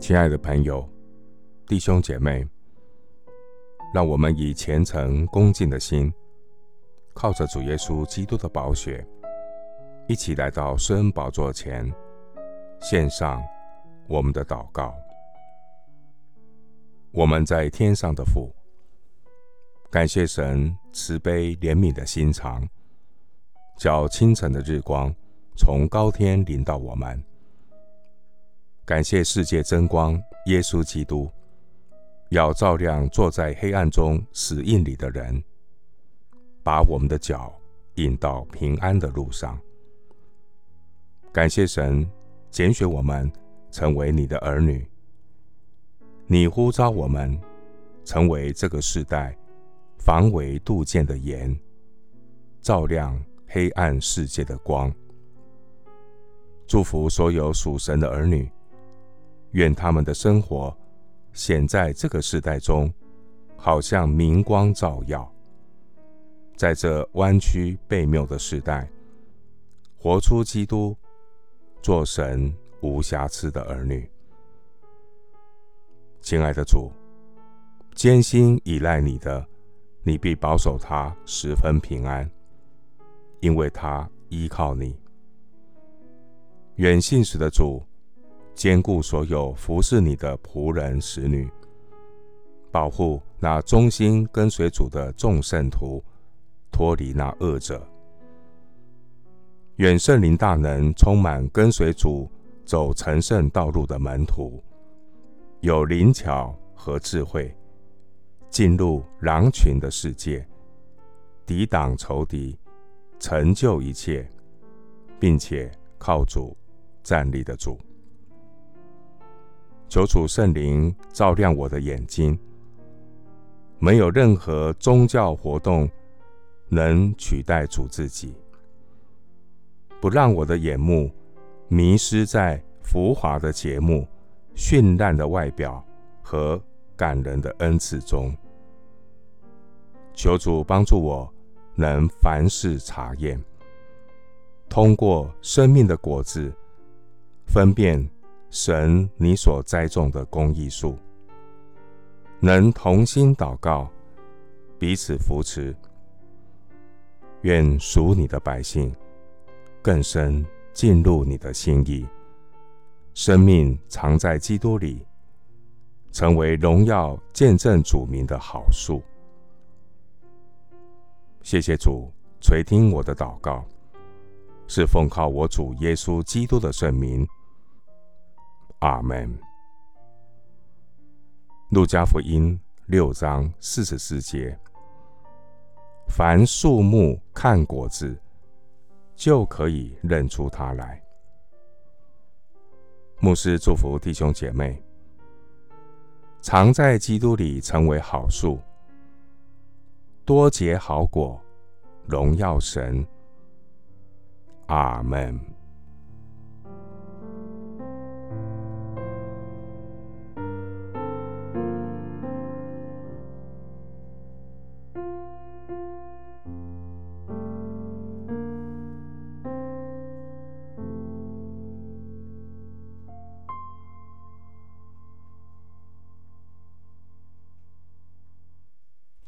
亲爱的朋友、弟兄姐妹，让我们以虔诚恭敬的心，靠着主耶稣基督的宝血，一起来到施恩宝座前，献上我们的祷告。我们在天上的父，感谢神慈悲怜悯的心肠，叫清晨的日光从高天临到我们。感谢世界真光耶稣基督，要照亮坐在黑暗中死印里的人，把我们的脚引到平安的路上。感谢神拣选我们成为你的儿女，你呼召我们成为这个世代防微杜渐的盐，照亮黑暗世界的光。祝福所有属神的儿女。愿他们的生活显在这个世代中，好像明光照耀。在这弯曲悖谬的时代，活出基督，做神无瑕疵的儿女。亲爱的主，艰辛依赖你的，你必保守他十分平安，因为他依靠你。远信实的主。兼顾所有服侍你的仆人使女，保护那忠心跟随主的众圣徒，脱离那恶者。远圣灵大能充满跟随主走成圣道路的门徒，有灵巧和智慧，进入狼群的世界，抵挡仇敌，成就一切，并且靠主站立的主。求主圣灵照亮我的眼睛，没有任何宗教活动能取代主自己，不让我的眼目迷失在浮华的节目、绚烂的外表和感人的恩赐中。求主帮助我，能凡事查验，通过生命的果子分辨。神，你所栽种的公益树，能同心祷告，彼此扶持。愿属你的百姓更深进入你的心意，生命藏在基督里，成为荣耀见证主名的好树。谢谢主垂听我的祷告，是奉靠我主耶稣基督的圣名。阿门。路加福音六章四十四节：凡树木看果子，就可以认出它来。牧师祝福弟兄姐妹，常在基督里成为好树，多结好果，荣耀神。阿门。